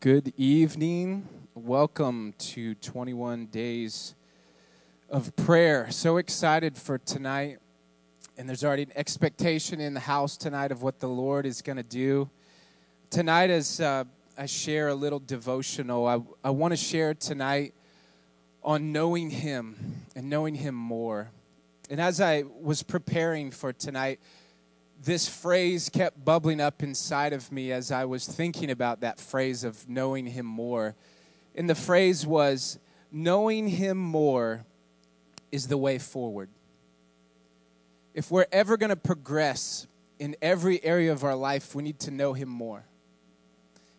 Good evening. Welcome to 21 days of prayer. So excited for tonight. And there's already an expectation in the house tonight of what the Lord is going to do. Tonight, as uh, I share a little devotional, I, I want to share tonight on knowing Him and knowing Him more. And as I was preparing for tonight, this phrase kept bubbling up inside of me as I was thinking about that phrase of knowing Him more. And the phrase was, knowing Him more is the way forward. If we're ever going to progress in every area of our life, we need to know Him more.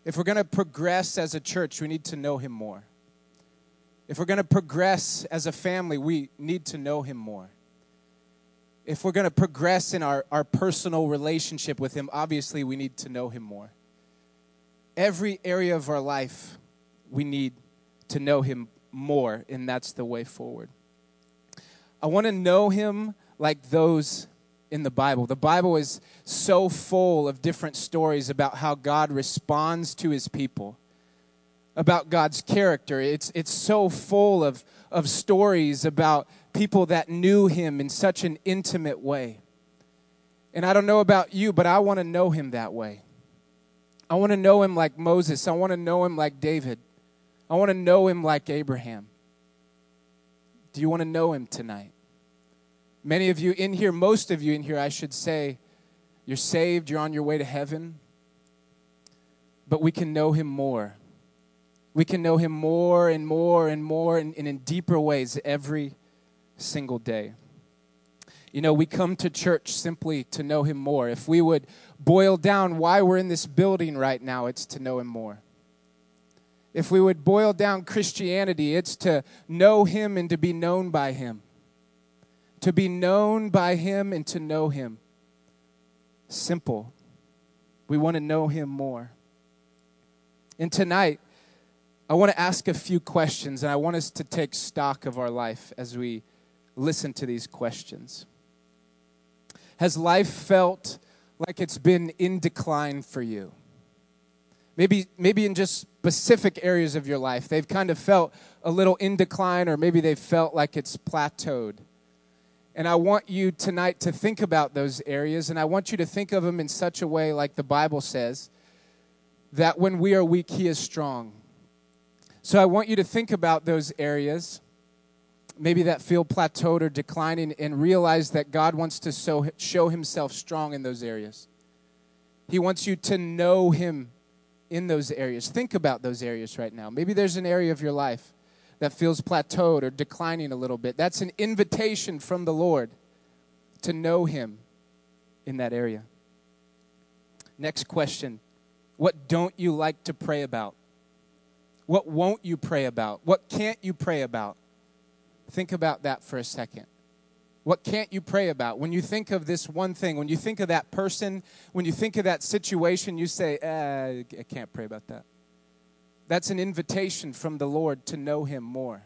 If we're going to progress as a church, we need to know Him more. If we're going to progress as a family, we need to know Him more if we're going to progress in our, our personal relationship with Him, obviously we need to know Him more. Every area of our life, we need to know Him more, and that's the way forward. I want to know Him like those in the Bible. The Bible is so full of different stories about how God responds to His people, about God's character. It's, it's so full of, of stories about people that knew him in such an intimate way. And I don't know about you, but I want to know him that way. I want to know him like Moses. I want to know him like David. I want to know him like Abraham. Do you want to know him tonight? Many of you in here, most of you in here, I should say, you're saved, you're on your way to heaven, but we can know him more. We can know him more and more and more and, and in deeper ways every single day. You know, we come to church simply to know Him more. If we would boil down why we're in this building right now, it's to know Him more. If we would boil down Christianity, it's to know Him and to be known by Him. To be known by Him and to know Him. Simple. We want to know Him more. And tonight, I want to ask a few questions, and I want us to take stock of our life as we listen to these questions. Has life felt like it's been in decline for you? Maybe, maybe in just specific areas of your life, they've kind of felt a little in decline, or maybe they've felt like it's plateaued. And I want you tonight to think about those areas, and I want you to think of them in such a way, like the Bible says, that when we are weak, He is strong. So I want you to think about those areas maybe that feel plateaued or declining and realize that God wants to show, show himself strong in those areas. He wants you to know him in those areas. Think about those areas right now. Maybe there's an area of your life that feels plateaued or declining a little bit. That's an invitation from the Lord to know him in that area. Next question What don't you like to pray about? What won't you pray about? What can't you pray about? Think about that for a second. What can't you pray about? When you think of this one thing, when you think of that person, when you think of that situation, you say, eh, I can't pray about that. That's an invitation from the Lord to know Him more.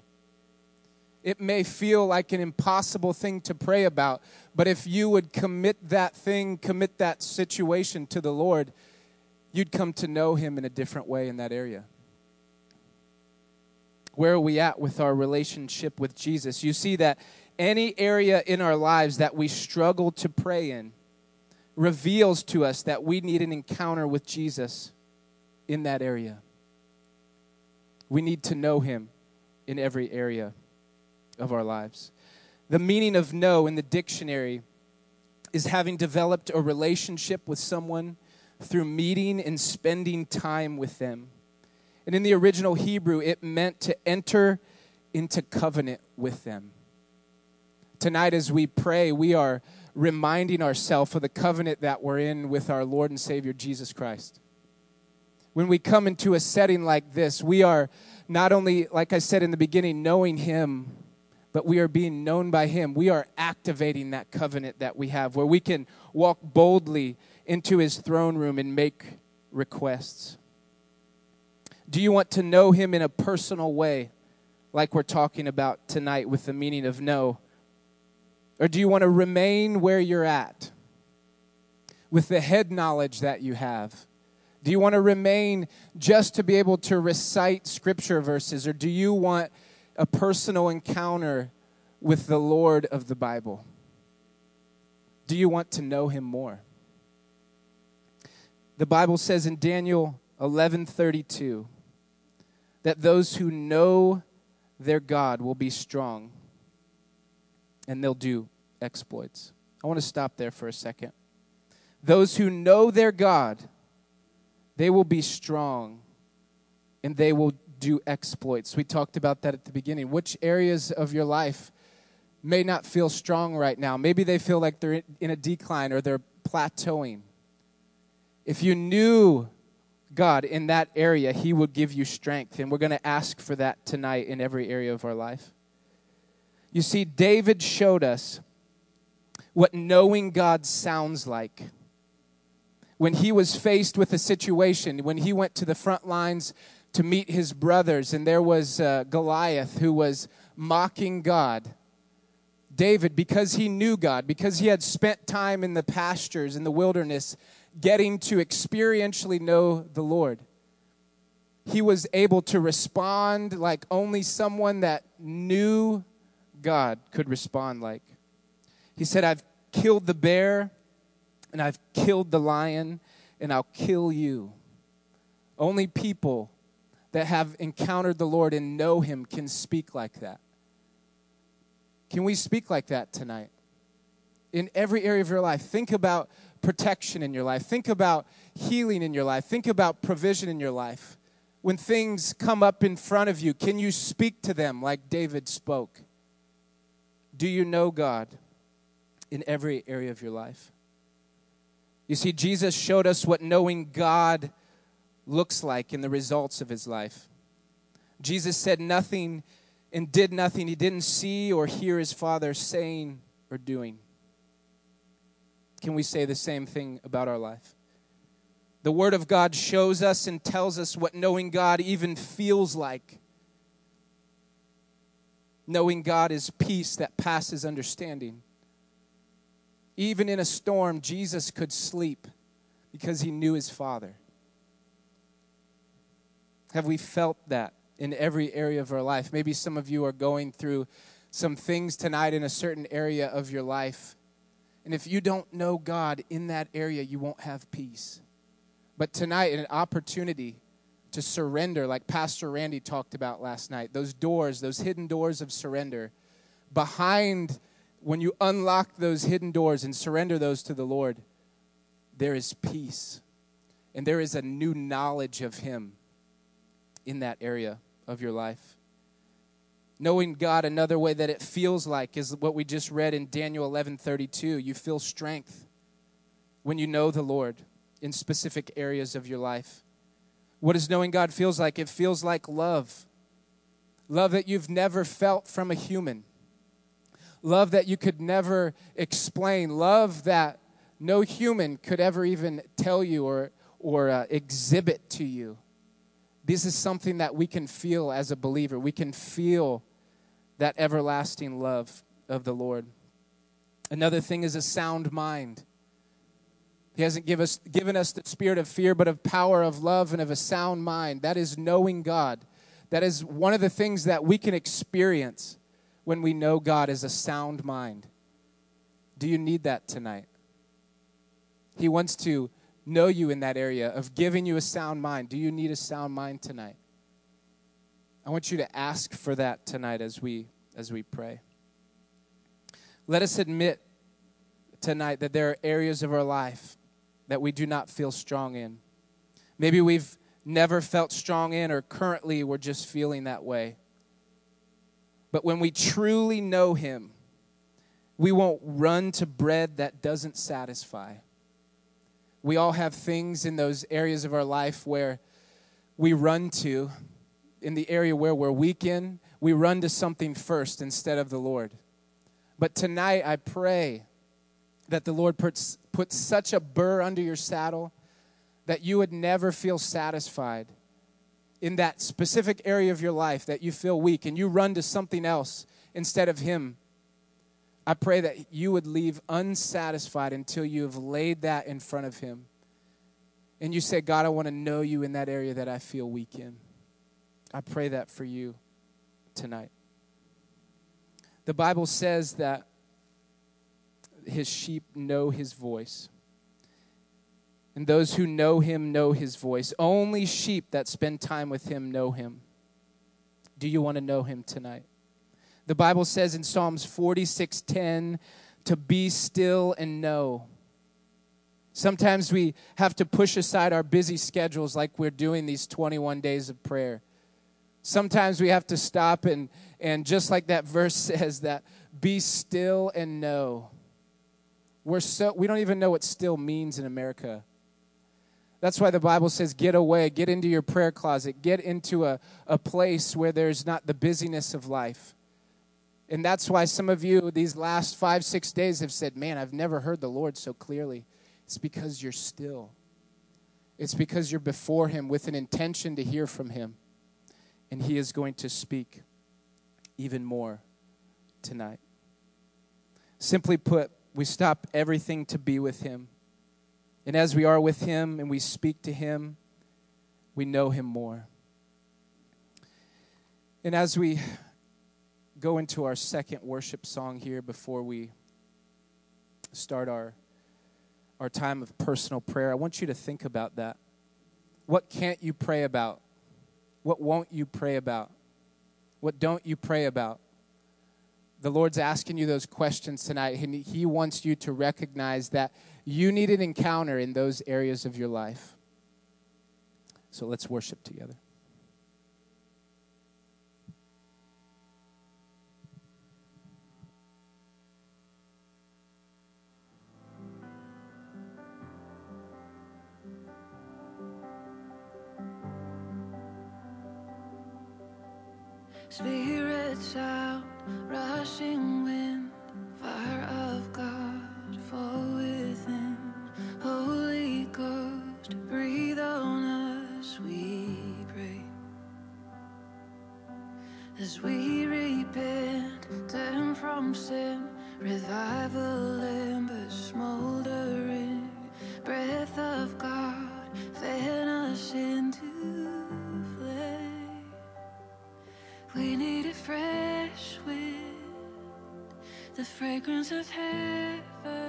It may feel like an impossible thing to pray about, but if you would commit that thing, commit that situation to the Lord, you'd come to know Him in a different way in that area. Where are we at with our relationship with Jesus? You see that any area in our lives that we struggle to pray in reveals to us that we need an encounter with Jesus in that area. We need to know him in every area of our lives. The meaning of know in the dictionary is having developed a relationship with someone through meeting and spending time with them. And in the original Hebrew, it meant to enter into covenant with them. Tonight, as we pray, we are reminding ourselves of the covenant that we're in with our Lord and Savior Jesus Christ. When we come into a setting like this, we are not only, like I said in the beginning, knowing Him, but we are being known by Him. We are activating that covenant that we have where we can walk boldly into His throne room and make requests. Do you want to know Him in a personal way, like we're talking about tonight with the meaning of know? Or do you want to remain where you're at with the head knowledge that you have? Do you want to remain just to be able to recite scripture verses, or do you want a personal encounter with the Lord of the Bible? Do you want to know him more? The Bible says in Daniel 11:32 that those who know their God will be strong and they'll do exploits. I want to stop there for a second. Those who know their God, they will be strong and they will do exploits. We talked about that at the beginning. Which areas of your life may not feel strong right now? Maybe they feel like they're in a decline or they're plateauing. If you knew God in that area, He would give you strength. And we're going to ask for that tonight in every area of our life. You see, David showed us what knowing God sounds like. When he was faced with a situation, when he went to the front lines to meet his brothers, and there was uh, Goliath who was mocking God. David, because he knew God, because he had spent time in the pastures, in the wilderness, getting to experientially know the Lord, he was able to respond like only someone that knew God could respond like. He said, I've killed the bear and I've killed the lion and I'll kill you. Only people that have encountered the Lord and know Him can speak like that. Can we speak like that tonight? In every area of your life, think about protection in your life. Think about healing in your life. Think about provision in your life. When things come up in front of you, can you speak to them like David spoke? Do you know God in every area of your life? You see, Jesus showed us what knowing God looks like in the results of his life. Jesus said nothing and did nothing he didn't see or hear his Father saying or doing. Can we say the same thing about our life? The Word of God shows us and tells us what knowing God even feels like. Knowing God is peace that passes understanding. Even in a storm, Jesus could sleep because he knew his Father. Have we felt that in every area of our life? Maybe some of you are going through some things tonight in a certain area of your life. And if you don't know God in that area, you won't have peace. But tonight, an opportunity to surrender, like Pastor Randy talked about last night, those doors, those hidden doors of surrender. Behind, when you unlock those hidden doors and surrender those to the Lord, there is peace. And there is a new knowledge of Him in that area of your life. Knowing God another way that it feels like is what we just read in Daniel 11:32. You feel strength when you know the Lord in specific areas of your life. What does knowing God feels like? It feels like love. Love that you've never felt from a human. Love that you could never explain. Love that no human could ever even tell you or, or uh, exhibit to you. This is something that we can feel as a believer. We can feel that everlasting love of the Lord. Another thing is a sound mind. He hasn't give us, given us the spirit of fear, but of power, of love, and of a sound mind. That is knowing God. That is one of the things that we can experience when we know God is a sound mind. Do you need that tonight? He wants to know you in that area of giving you a sound mind. Do you need a sound mind tonight? I want you to ask for that tonight as we as we pray. Let us admit tonight that there are areas of our life that we do not feel strong in. Maybe we've never felt strong in, or currently we're just feeling that way. But when we truly know Him, we won't run to bread that doesn't satisfy. We all have things in those areas of our life where we run to, in the area where we're weak in, we run to something first instead of the Lord. But tonight, I pray that the Lord puts, puts such a burr under your saddle that you would never feel satisfied in that specific area of your life that you feel weak and you run to something else instead of Him. I pray that you would leave unsatisfied until you have laid that in front of Him. and you say, God, I want to know you in that area that I feel weak in. I pray that for you tonight. The Bible says that his sheep know his voice. And those who know him know his voice. Only sheep that spend time with him know him. Do you want to know him tonight? The Bible says in Psalms 46:10 to be still and know. Sometimes we have to push aside our busy schedules like we're doing these 21 days of prayer. Sometimes we have to stop and and just like that verse says that be still and know. We're so we don't even know what still means in America. That's why the Bible says, get away, get into your prayer closet, get into a, a place where there's not the busyness of life. And that's why some of you, these last five, six days, have said, Man, I've never heard the Lord so clearly. It's because you're still. It's because you're before Him with an intention to hear from Him. And He is going to speak even more tonight. Simply put, we stop everything to be with Him. And as we are with Him and we speak to Him, we know Him more. And as we go into our second worship song here before we start our, our time of personal prayer, I want you to think about that. What can't you pray about? What won't you pray about? What don't you pray about? The Lord's asking you those questions tonight, and He wants you to recognize that you need an encounter in those areas of your life. So let's worship together. Spirits out, rushing wind, fire of God, fall within. Holy Ghost, breathe on us, we pray. As we repent, turn from sin, revival ember smoldering, fragrance of heaven.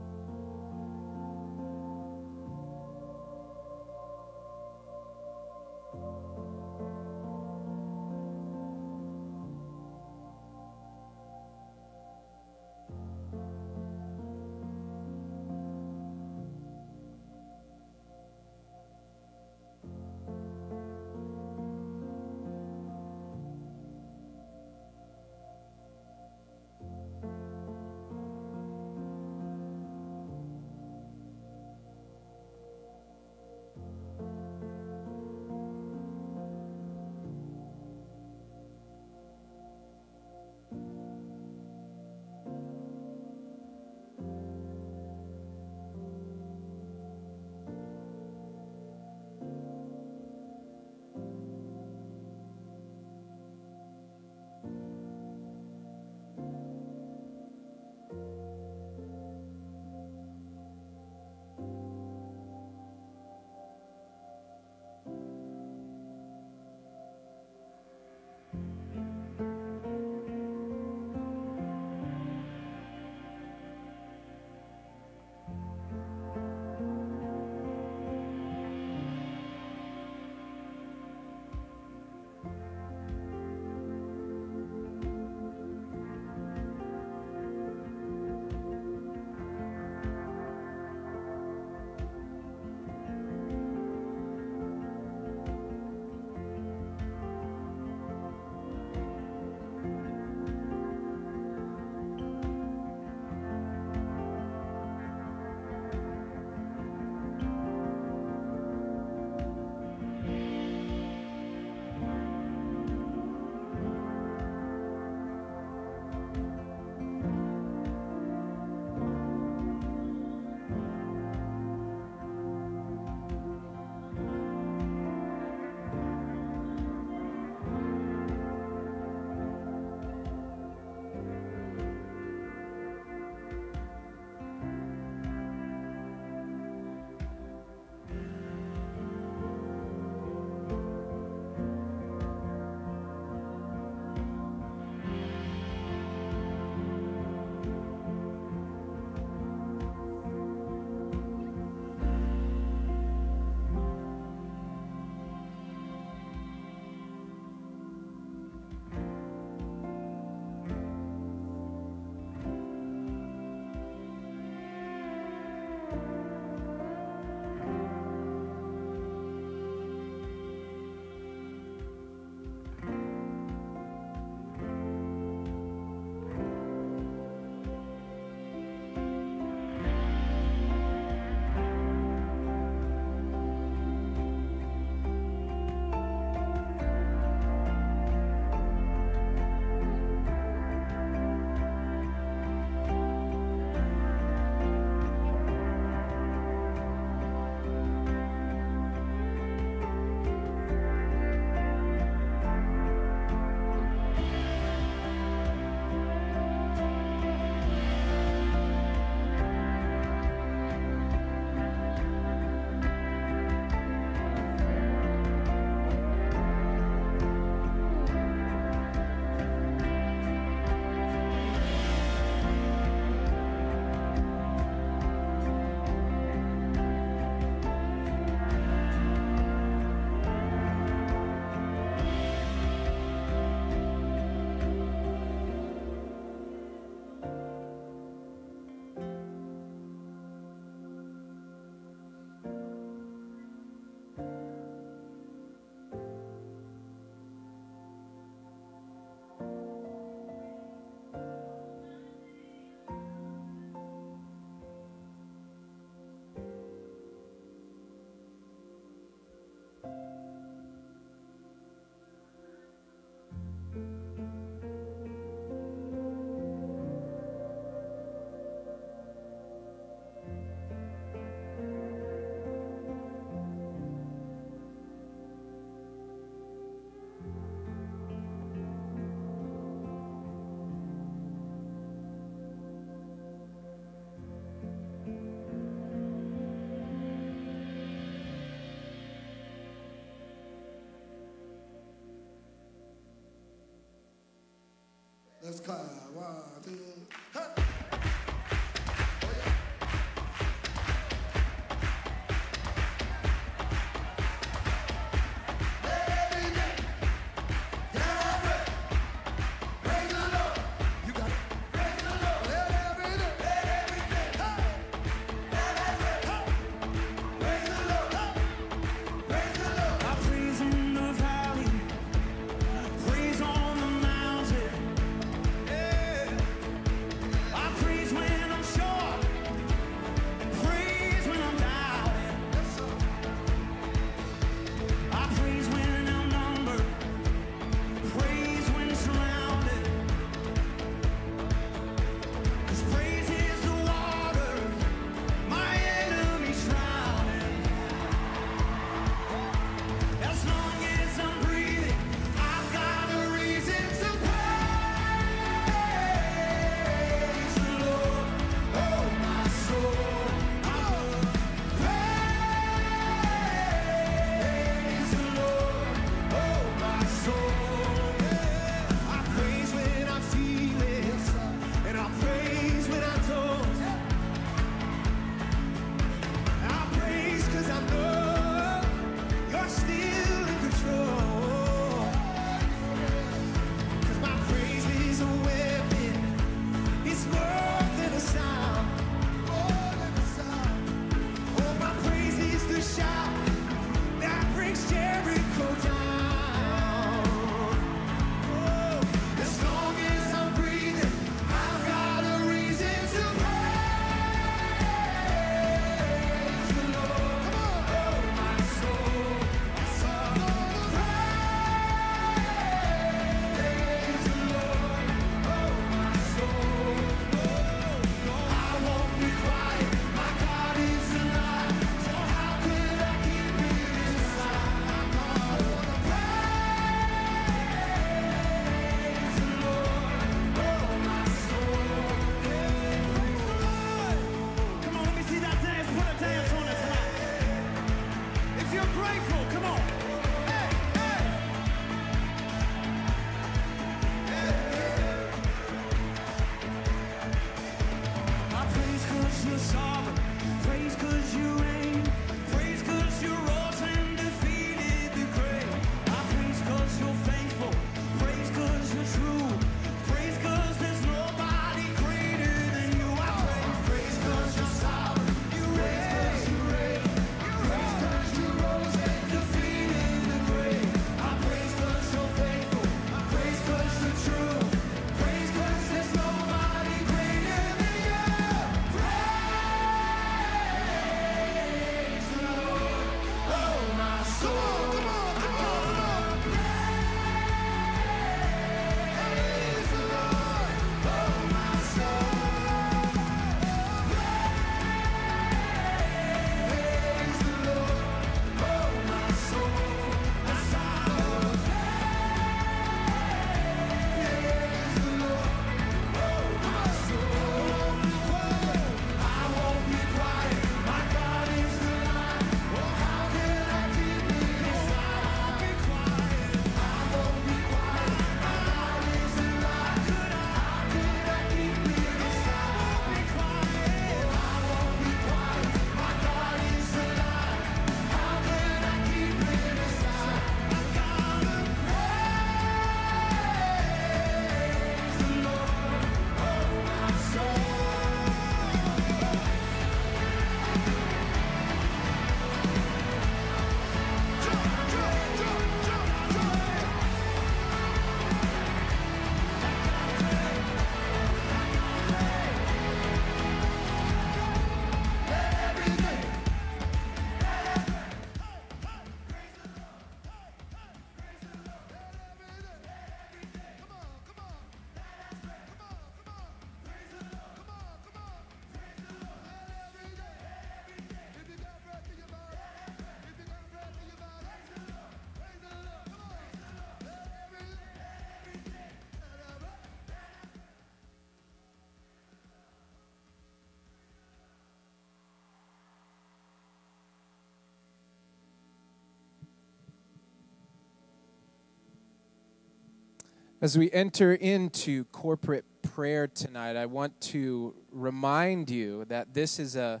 As we enter into corporate prayer tonight, I want to remind you that this is a,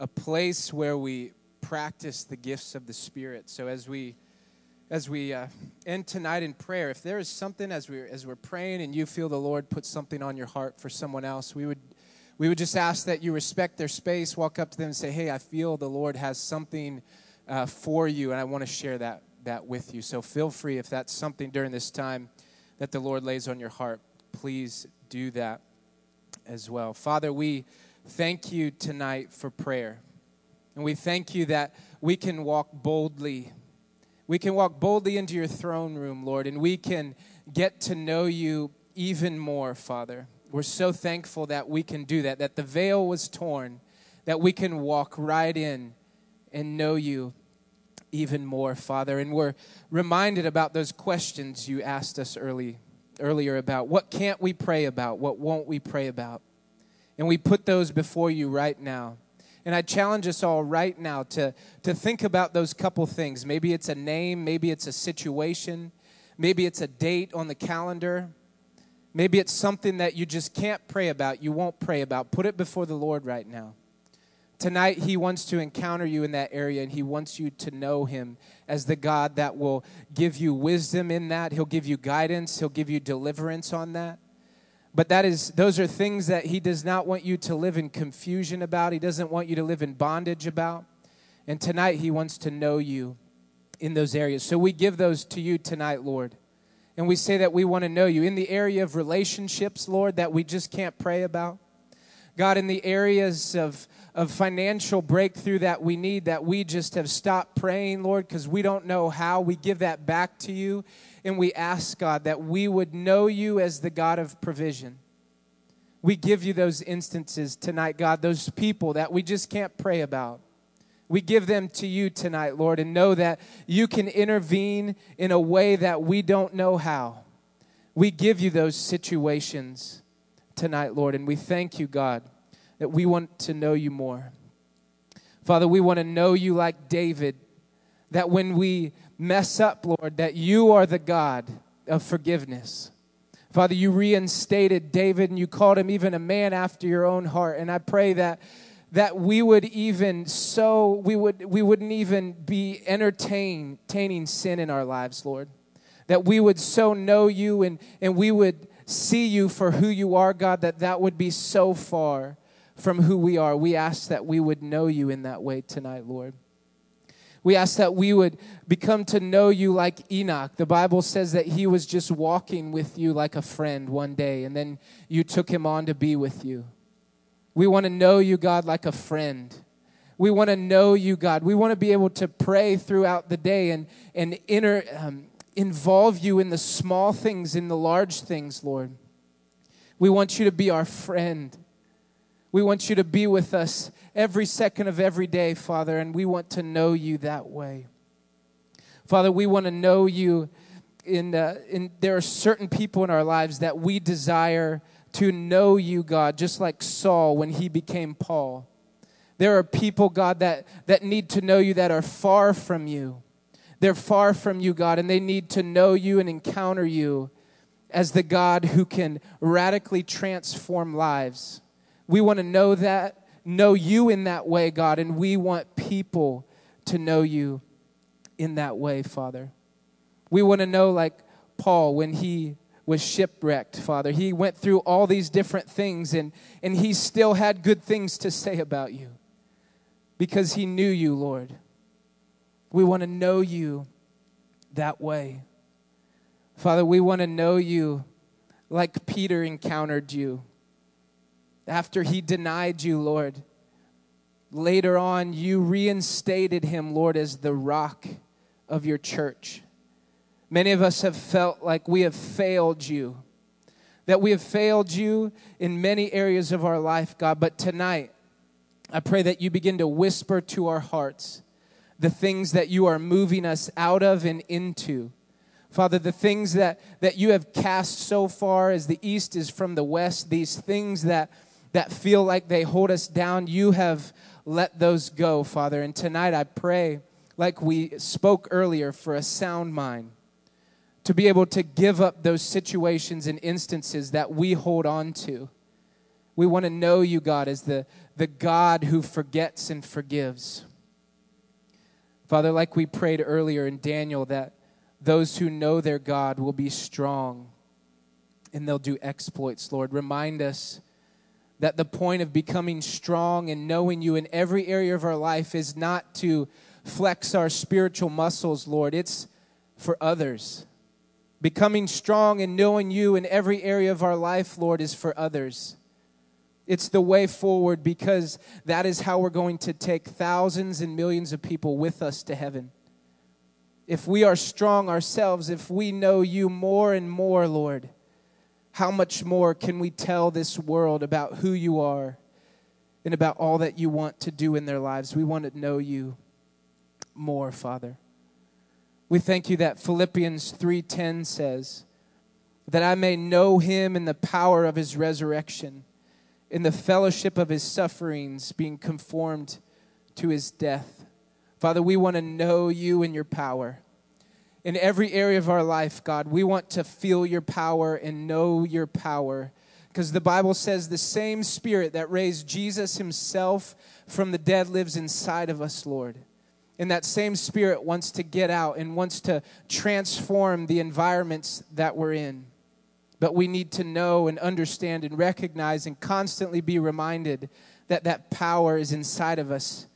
a place where we practice the gifts of the Spirit. So as we as we uh, end tonight in prayer, if there is something as we as we're praying and you feel the Lord put something on your heart for someone else, we would we would just ask that you respect their space, walk up to them and say, "Hey, I feel the Lord has something uh, for you, and I want to share that that with you." So feel free if that's something during this time that the Lord lays on your heart, please do that as well. Father, we thank you tonight for prayer. And we thank you that we can walk boldly. We can walk boldly into your throne room, Lord, and we can get to know you even more, Father. We're so thankful that we can do that, that the veil was torn, that we can walk right in and know you even more, Father. And we're reminded about those questions you asked us early, earlier about what can't we pray about? What won't we pray about? And we put those before you right now. And I challenge us all right now to, to think about those couple things. Maybe it's a name, maybe it's a situation, maybe it's a date on the calendar, maybe it's something that you just can't pray about, you won't pray about. Put it before the Lord right now. Tonight, He wants to encounter you in that area, and He wants you to know Him as the God that will give you wisdom in that. He'll give you guidance, He'll give you deliverance on that. But that is, those are things that He does not want you to live in confusion about. He doesn't want you to live in bondage about. And tonight, He wants to know you in those areas. So we give those to you tonight, Lord. And we say that we want to know you in the area of relationships, Lord, that we just can't pray about. God, in the areas of of financial breakthrough that we need that we just have stopped praying, Lord, because we don't know how. We give that back to you and we ask, God, that we would know you as the God of provision. We give you those instances tonight, God, those people that we just can't pray about. We give them to you tonight, Lord, and know that you can intervene in a way that we don't know how. We give you those situations tonight, Lord, and we thank you, God that we want to know you more. Father, we want to know you like David, that when we mess up, Lord, that you are the God of forgiveness. Father, you reinstated David and you called him even a man after your own heart. And I pray that that we would even so we would we wouldn't even be entertaining sin in our lives, Lord. That we would so know you and and we would see you for who you are, God, that that would be so far from who we are. We ask that we would know you in that way tonight, Lord. We ask that we would become to know you like Enoch. The Bible says that he was just walking with you like a friend one day, and then you took him on to be with you. We want to know you, God, like a friend. We want to know you, God. We want to be able to pray throughout the day and, and inner, um, involve you in the small things, in the large things, Lord. We want you to be our friend. We want you to be with us every second of every day, Father, and we want to know you that way. Father, we want to know you in, uh, in there are certain people in our lives that we desire to know you, God, just like Saul when he became Paul. There are people, God, that, that need to know you that are far from you. They're far from you, God, and they need to know you and encounter you as the God who can radically transform lives. We want to know that, know you in that way, God, and we want people to know you in that way, Father. We want to know, like Paul, when he was shipwrecked, Father, he went through all these different things and, and he still had good things to say about you because he knew you, Lord. We want to know you that way. Father, we want to know you like Peter encountered you after he denied you, Lord. Later on, you reinstated him, Lord, as the rock of your church. Many of us have felt like we have failed you, that we have failed you in many areas of our life, God. But tonight, I pray that you begin to whisper to our hearts the things that you are moving us out of and into. Father, the things that, that you have cast so far as the east is from the west, these things that that feel like they hold us down, you have let those go, Father. And tonight I pray, like we spoke earlier, for a sound mind to be able to give up those situations and instances that we hold on to. We want to know you, God, as the, the God who forgets and forgives. Father, like we prayed earlier in Daniel, that those who know their God will be strong and they'll do exploits, Lord. Remind us that the point of becoming strong and knowing you in every area of our life is not to flex our spiritual muscles, Lord. It's for others. Becoming strong and knowing you in every area of our life, Lord, is for others. It's the way forward because that is how we're going to take thousands and millions of people with us to heaven. If we are strong ourselves, if we know you more and more, Lord, how much more can we tell this world about who you are and about all that you want to do in their lives? We want to know you more, Father. We thank you that Philippians 3:10 says that I may know him in the power of his resurrection, in the fellowship of his sufferings, being conformed to his death. Father, we want to know you in your power. In every area of our life, God, we want to feel your power and know your power. Because the Bible says the same spirit that raised Jesus himself from the dead lives inside of us, Lord. And that same spirit wants to get out and wants to transform the environments that we're in. But we need to know and understand and recognize and constantly be reminded that that power is inside of us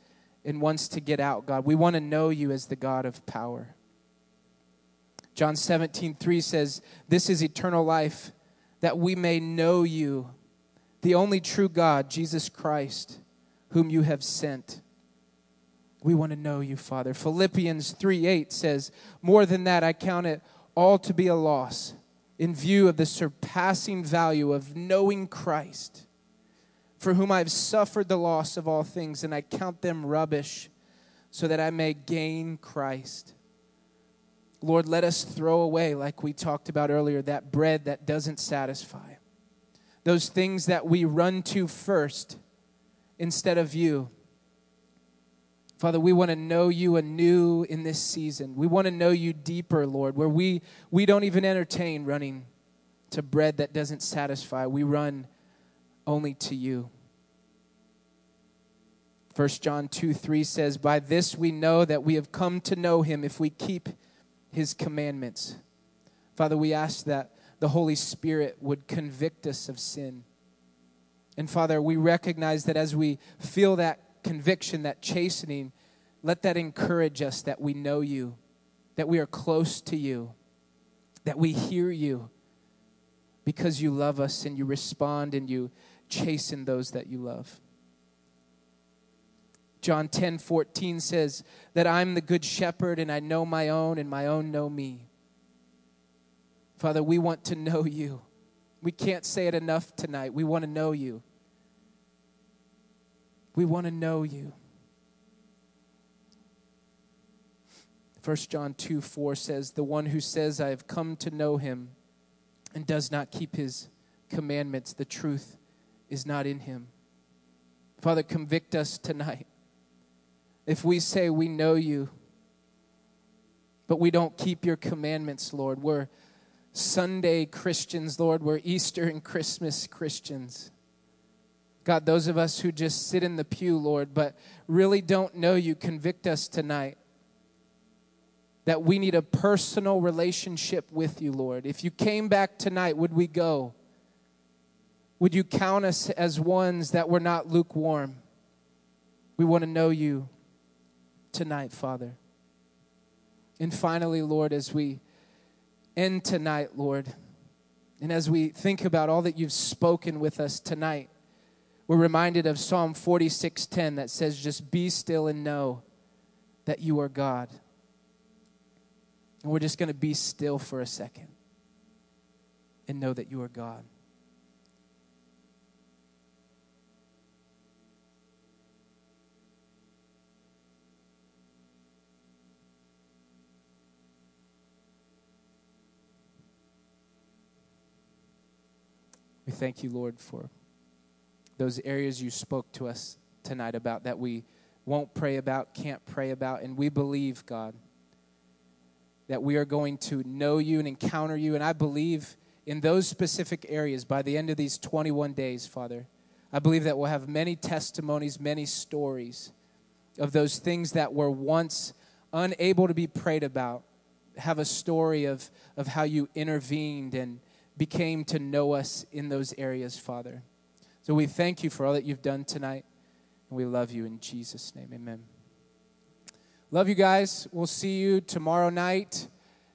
and wants to get out, God. We want to know you as the God of power. John 17, 3 says, This is eternal life, that we may know you, the only true God, Jesus Christ, whom you have sent. We want to know you, Father. Philippians 3 8 says, More than that, I count it all to be a loss in view of the surpassing value of knowing Christ, for whom I have suffered the loss of all things, and I count them rubbish, so that I may gain Christ. Lord, let us throw away, like we talked about earlier, that bread that doesn't satisfy. Those things that we run to first instead of you. Father, we want to know you anew in this season. We want to know you deeper, Lord, where we, we don't even entertain running to bread that doesn't satisfy. We run only to you. 1 John 2 3 says, By this we know that we have come to know him if we keep his commandments. Father, we ask that the Holy Spirit would convict us of sin. And Father, we recognize that as we feel that conviction, that chastening, let that encourage us that we know you, that we are close to you, that we hear you because you love us and you respond and you chasten those that you love. John 10 14 says that I'm the good shepherd and I know my own and my own know me. Father, we want to know you. We can't say it enough tonight. We want to know you. We want to know you. 1 John 2 4 says, The one who says, I have come to know him and does not keep his commandments, the truth is not in him. Father, convict us tonight. If we say we know you, but we don't keep your commandments, Lord, we're Sunday Christians, Lord, we're Easter and Christmas Christians. God, those of us who just sit in the pew, Lord, but really don't know you, convict us tonight that we need a personal relationship with you, Lord. If you came back tonight, would we go? Would you count us as ones that were not lukewarm? We want to know you tonight, Father. And finally, Lord, as we end tonight, Lord, and as we think about all that you've spoken with us tonight, we're reminded of Psalm 46:10 that says just be still and know that you are God. And we're just going to be still for a second and know that you are God. We thank you, Lord, for those areas you spoke to us tonight about that we won't pray about, can't pray about, and we believe, God, that we are going to know you and encounter you. And I believe in those specific areas by the end of these 21 days, Father. I believe that we'll have many testimonies, many stories of those things that were once unable to be prayed about. Have a story of, of how you intervened and became to know us in those areas, Father. So we thank you for all that you've done tonight, and we love you in Jesus' name. Amen. Love you guys. We'll see you tomorrow night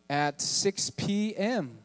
at 6 p.m.